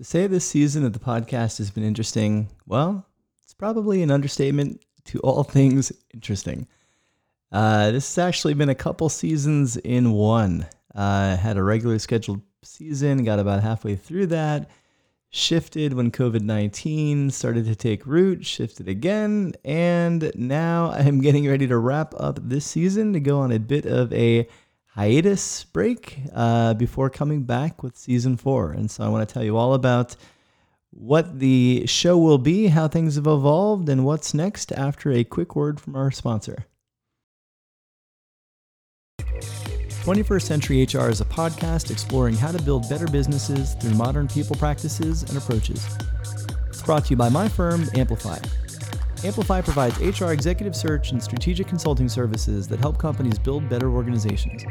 To say this season of the podcast has been interesting, well, it's probably an understatement to all things interesting. Uh, this has actually been a couple seasons in one. Uh, had a regular scheduled season, got about halfway through that, shifted when COVID 19 started to take root, shifted again, and now I'm getting ready to wrap up this season to go on a bit of a hiatus break uh, before coming back with season four. And so I want to tell you all about what the show will be, how things have evolved, and what's next after a quick word from our sponsor. 21st Century HR is a podcast exploring how to build better businesses through modern people practices and approaches. It's brought to you by my firm, Amplify. Amplify provides HR executive search and strategic consulting services that help companies build better organizations.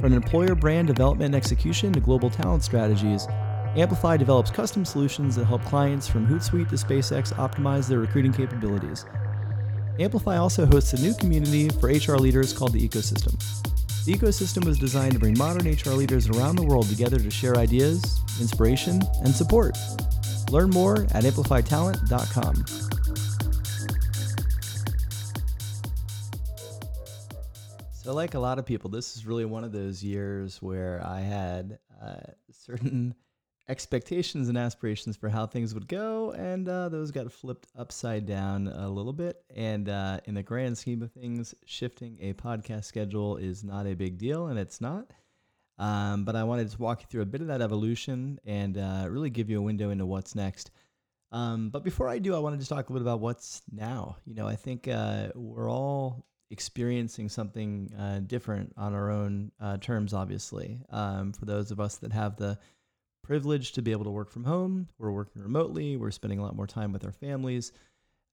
From employer brand development and execution to global talent strategies, Amplify develops custom solutions that help clients from Hootsuite to SpaceX optimize their recruiting capabilities. Amplify also hosts a new community for HR leaders called the Ecosystem. The ecosystem was designed to bring modern HR leaders around the world together to share ideas, inspiration, and support. Learn more at amplifytalent.com. So, like a lot of people, this is really one of those years where I had uh, certain expectations and aspirations for how things would go, and uh, those got flipped upside down a little bit. And uh, in the grand scheme of things, shifting a podcast schedule is not a big deal, and it's not. Um, but I wanted to walk you through a bit of that evolution and uh, really give you a window into what's next. Um, but before I do, I want to just talk a little bit about what's now. You know, I think uh, we're all experiencing something uh, different on our own uh, terms, obviously. Um, for those of us that have the privilege to be able to work from home, we're working remotely, we're spending a lot more time with our families,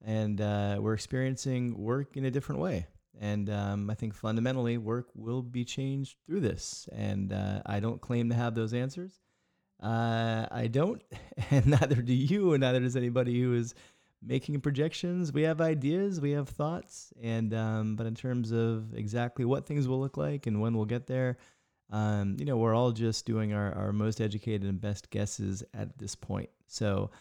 and uh, we're experiencing work in a different way. And um, I think fundamentally, work will be changed through this. And uh, I don't claim to have those answers. Uh, I don't, and neither do you, and neither does anybody who is making projections. We have ideas, we have thoughts, and um, but in terms of exactly what things will look like and when we'll get there, um, you know, we're all just doing our, our most educated and best guesses at this point. So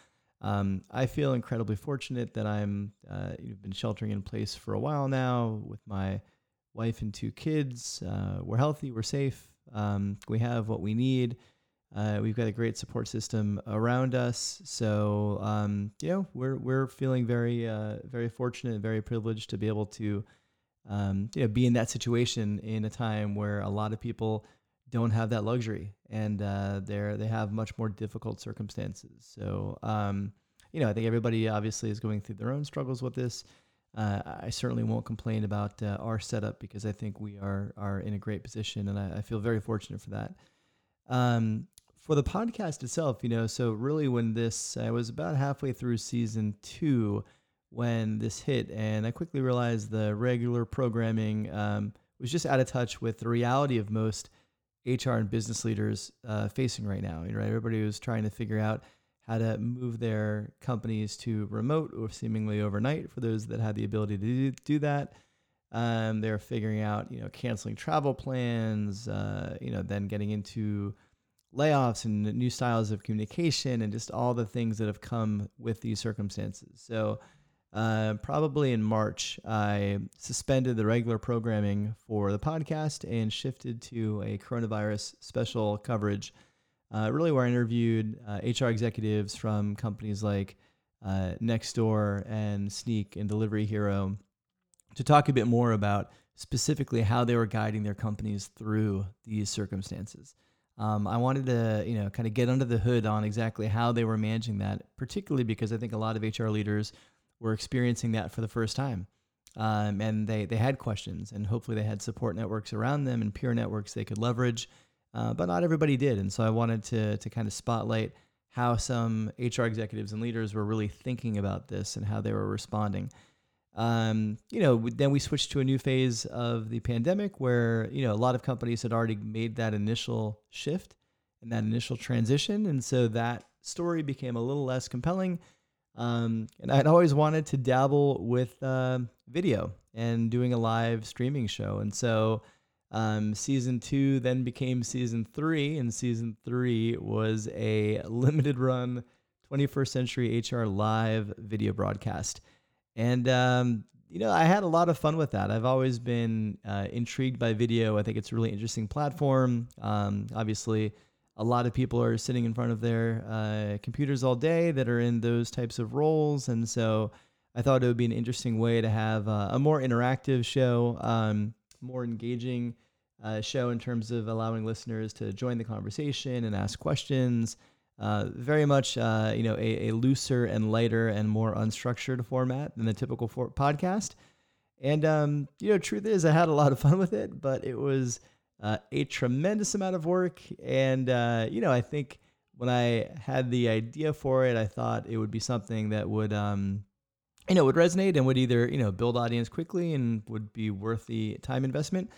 um, I feel incredibly fortunate that I'm uh, you've been sheltering in place for a while now with my wife and two kids. Uh, we're healthy, we're safe, um, we have what we need. Uh, we've got a great support system around us, so um, you know we're we're feeling very uh, very fortunate and very privileged to be able to um, you know be in that situation in a time where a lot of people don't have that luxury and uh, they're they have much more difficult circumstances. So um, you know I think everybody obviously is going through their own struggles with this. Uh, I certainly won't complain about uh, our setup because I think we are are in a great position, and I, I feel very fortunate for that. Um, for the podcast itself, you know, so really when this, I was about halfway through season two when this hit, and I quickly realized the regular programming um, was just out of touch with the reality of most HR and business leaders uh, facing right now. You know, everybody was trying to figure out how to move their companies to remote or seemingly overnight for those that had the ability to do, do that. Um, they're figuring out, you know, canceling travel plans, uh, you know, then getting into layoffs and new styles of communication and just all the things that have come with these circumstances. So, uh, probably in March, I suspended the regular programming for the podcast and shifted to a coronavirus special coverage, uh, really where I interviewed uh, HR executives from companies like uh, Nextdoor and Snyk and Delivery Hero to talk a bit more about specifically how they were guiding their companies through these circumstances. Um, I wanted to, you know, kind of get under the hood on exactly how they were managing that, particularly because I think a lot of HR leaders were experiencing that for the first time. Um, and they, they had questions, and hopefully they had support networks around them and peer networks they could leverage. Uh, but not everybody did. And so I wanted to, to kind of spotlight how some HR executives and leaders were really thinking about this and how they were responding. Um, you know, then we switched to a new phase of the pandemic where, you know, a lot of companies had already made that initial shift and that initial transition. And so that story became a little less compelling. Um, and I'd always wanted to dabble with uh, video and doing a live streaming show. And so Um, season two then became season three, and season three was a limited run 21st Century HR live video broadcast. And, um, you know, I had a lot of fun with that. I've always been uh, intrigued by video. I think it's a really interesting platform. Um, obviously, a lot of people are sitting in front of their uh, computers all day that are in those types of roles. And so I thought it would be an interesting way to have uh, a more interactive show. Um, more engaging uh, show in terms of allowing listeners to join the conversation and ask questions. Uh, very much, uh, you know, a, a, looser and lighter and more unstructured format than the typical for- podcast. And um, you know, truth is, I had a lot of fun with it, but it was uh, a tremendous amount of work. And uh, you know, I think when I had the idea for it, I thought it would be something that would um, you know, would resonate and would either, you know, build audience quickly and would be worth the time investment,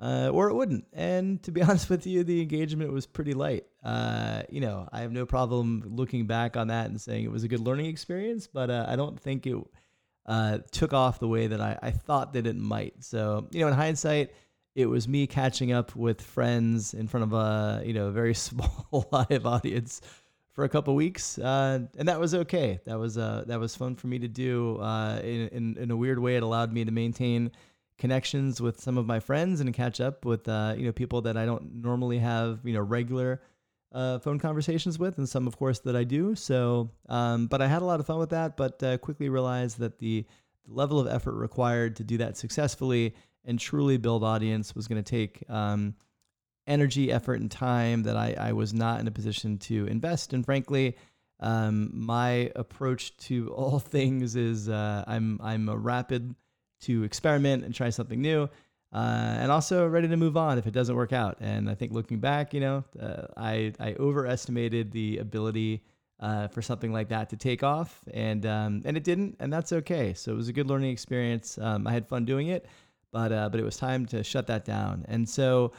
uh, or it wouldn't. And to be honest with you, the engagement was pretty light. Uh, you know, I have no problem looking back on that and saying it was a good learning experience, but uh, I don't think it uh, took off the way that I, I thought that it might. So, you know, in hindsight, it was me catching up with friends in front of a, you know, very small live audience for a couple weeks, uh, and that was okay. That was uh, that was fun for me to do. In, in, in a weird way, it allowed me to maintain connections with some of my friends and catch up with uh, you know people that I don't normally have you know regular uh, phone conversations with, and some of course that I do. So, um, but I had a lot of fun with that. But uh, quickly realized that the, the level of effort required to do that successfully and truly build audience was going to take. Um, energy, effort, and time that I, I was not in a position to invest. And frankly, um, my approach to all things is uh, I'm I'm a rapid to experiment and try something new, uh, and also ready to move on if it doesn't work out. And I think looking back, you know, uh, I I overestimated the ability. Uh, for something like that to take off, and um, and it didn't, and that's okay. So it was a good learning experience. Um, I had fun doing it, but uh, but it was time to shut that down. And so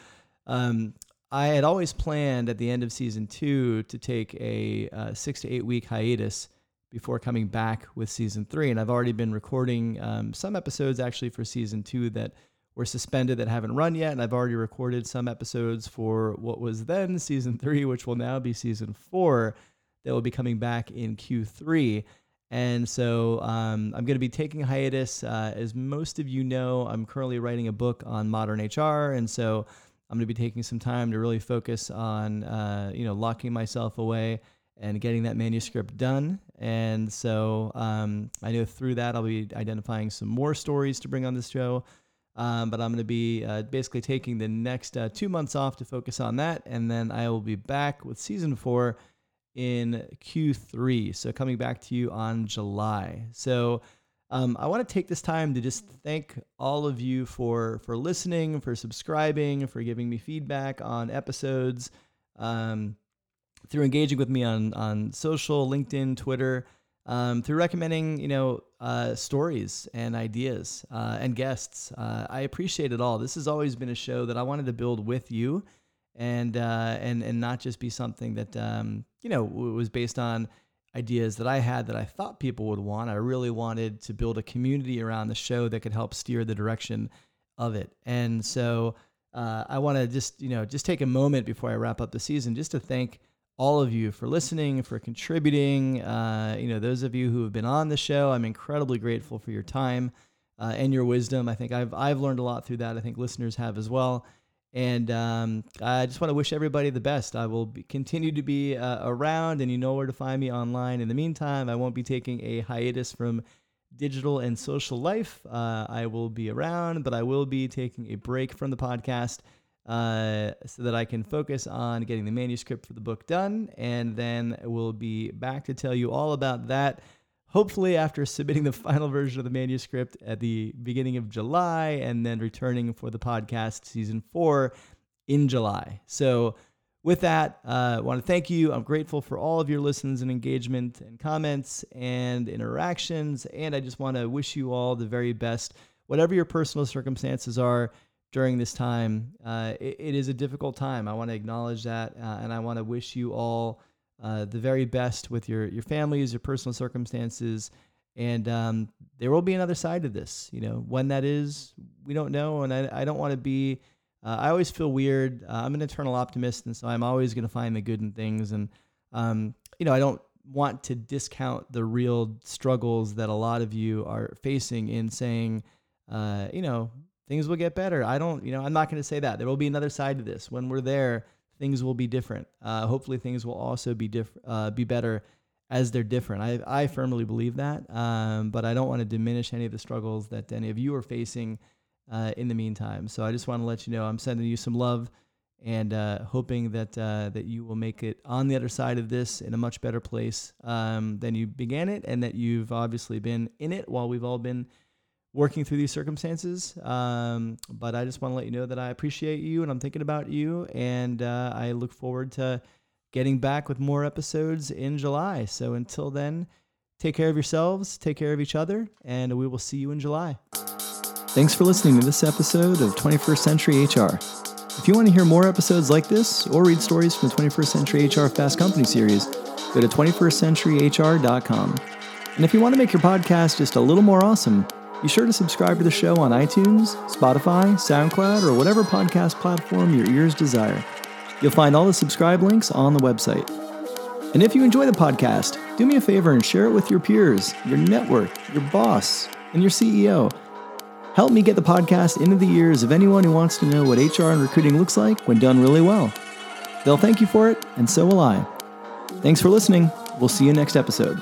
um, I had always planned at the end of season two to take a uh, six to eight week hiatus before coming back with season three. And I've already been recording um, some episodes actually for season two that were suspended that haven't run yet. And I've already recorded some episodes for what was then season three, which will now be season four, that will be coming back in Q3. And so um, I'm going to be taking hiatus. Uh, as most of you know, I'm currently writing a book on modern HR. And so I'm going to be taking some time to really focus on, uh, you know, locking myself away and getting that manuscript done. And so um, I know through that I'll be identifying some more stories to bring on this show. Um, but I'm going to be uh, basically taking the next uh, two months off to focus on that, and then I will be back with season four in Q3. So coming back to you on July. So um, I want to take this time to just thank all of you for for listening, for subscribing, for giving me feedback on episodes, um, through engaging with me on on social, LinkedIn, Twitter, um, through recommending you know uh, stories and ideas uh, and guests. Uh, I appreciate it all. This has always been a show that I wanted to build with you, and uh, and and not just be something that um, you know was based on ideas that I had that I thought people would want. I really wanted to build a community around the show that could help steer the direction of it. And so uh, I want to just, you know, just take a moment before I wrap up the season just to thank all of you for listening, for contributing. Uh, you know, those of you who have been on the show, I'm incredibly grateful for your time uh, and your wisdom. I think I've, I've learned a lot through that. I think listeners have as well. And um, I just want to wish everybody the best. I will be, continue to be uh, around, and you know where to find me online. In the meantime, I won't be taking a hiatus from digital and social life. Uh, I will be around, but I will be taking a break from the podcast uh, so that I can focus on getting the manuscript for the book done. And then we'll be back to tell you all about that hopefully after submitting the final version of the manuscript at the beginning of July and then returning for the podcast season four in July. So, with that, uh, I want to thank you. I'm grateful for all of your listens and engagement and comments and interactions. And I just want to wish you all the very best, whatever your personal circumstances are during this time. Uh, it, it is a difficult time. I want to acknowledge that. Uh, and I want to wish you all uh, the very best with your your families, your personal circumstances, and um, there will be another side to this. You know, when that is, we don't know, and I, I don't want to be uh, I always feel weird. Uh, I'm an eternal optimist, and so I'm always going to find the good in things. And um, you know, I don't want to discount the real struggles that a lot of you are facing in saying, uh, you know, things will get better. I don't, you know, I'm not going to say that. There will be another side to this. When we're there, things will be different. Uh, hopefully, things will also be different, uh, be better as they're different. I, I firmly believe that, um, but I don't want to diminish any of the struggles that any of you are facing uh, in the meantime. So I just want to let you know I'm sending you some love and uh, hoping that uh, that you will make it on the other side of this in a much better place um, than you began it, and that you've obviously been in it while we've all been working through these circumstances. Um, but I just want to let you know that I appreciate you and I'm thinking about you, and uh, I look forward to getting back with more episodes in July. So until then, take care of yourselves, take care of each other, and we will see you in July. Thanks for listening to this episode of 21st Century HR. If you want to hear more episodes like this or read stories from the 21st Century HR Fast Company series, go to 21stcenturyhr.com. And if you want to make your podcast just a little more awesome, be sure to subscribe to the show on iTunes, Spotify, SoundCloud, or whatever podcast platform your ears desire. You'll find all the subscribe links on the website. And if you enjoy the podcast, do me a favor and share it with your peers, your network, your boss, and your CEO. Help me get the podcast into the ears of anyone who wants to know what HR and recruiting looks like when done really well. They'll thank you for it, and so will I. Thanks for listening. We'll see you next episode.